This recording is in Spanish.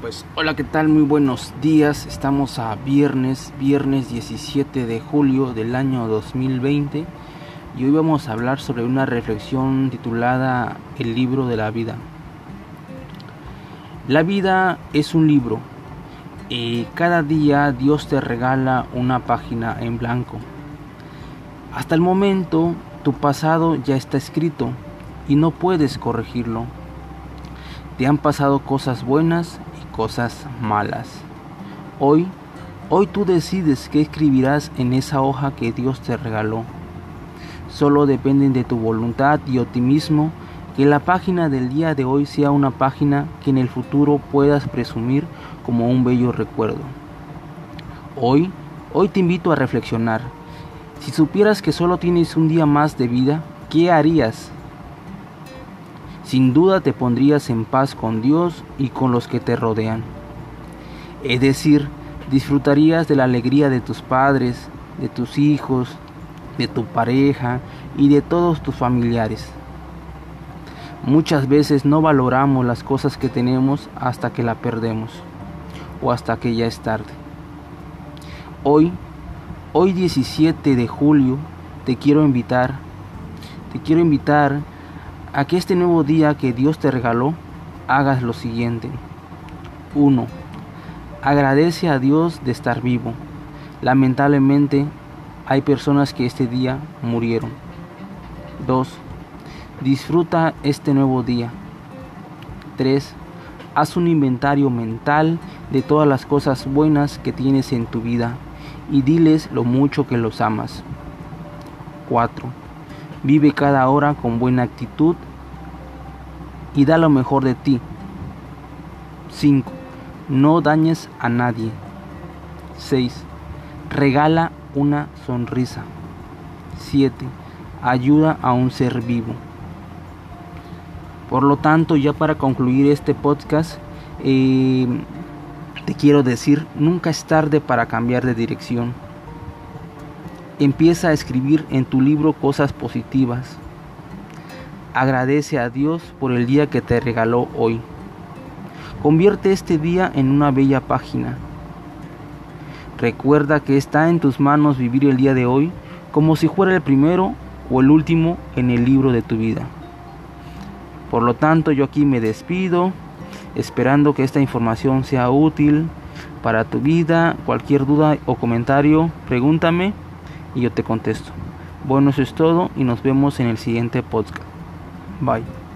Pues hola, ¿qué tal? Muy buenos días. Estamos a viernes, viernes 17 de julio del año 2020 y hoy vamos a hablar sobre una reflexión titulada El libro de la vida. La vida es un libro y cada día Dios te regala una página en blanco. Hasta el momento tu pasado ya está escrito y no puedes corregirlo. Te han pasado cosas buenas cosas malas. Hoy, hoy tú decides qué escribirás en esa hoja que Dios te regaló. Solo dependen de tu voluntad y optimismo que la página del día de hoy sea una página que en el futuro puedas presumir como un bello recuerdo. Hoy, hoy te invito a reflexionar. Si supieras que solo tienes un día más de vida, ¿qué harías? Sin duda te pondrías en paz con Dios y con los que te rodean. Es decir, disfrutarías de la alegría de tus padres, de tus hijos, de tu pareja y de todos tus familiares. Muchas veces no valoramos las cosas que tenemos hasta que la perdemos o hasta que ya es tarde. Hoy, hoy 17 de julio, te quiero invitar, te quiero invitar a que este nuevo día que Dios te regaló hagas lo siguiente. 1. Agradece a Dios de estar vivo. Lamentablemente hay personas que este día murieron. 2. Disfruta este nuevo día. 3. Haz un inventario mental de todas las cosas buenas que tienes en tu vida y diles lo mucho que los amas. 4 Vive cada hora con buena actitud y da lo mejor de ti. 5. No dañes a nadie. 6. Regala una sonrisa. 7. Ayuda a un ser vivo. Por lo tanto, ya para concluir este podcast, eh, te quiero decir, nunca es tarde para cambiar de dirección. Empieza a escribir en tu libro cosas positivas. Agradece a Dios por el día que te regaló hoy. Convierte este día en una bella página. Recuerda que está en tus manos vivir el día de hoy como si fuera el primero o el último en el libro de tu vida. Por lo tanto, yo aquí me despido, esperando que esta información sea útil para tu vida. Cualquier duda o comentario, pregúntame y yo te contesto. Bueno, eso es todo y nos vemos en el siguiente podcast. Bye.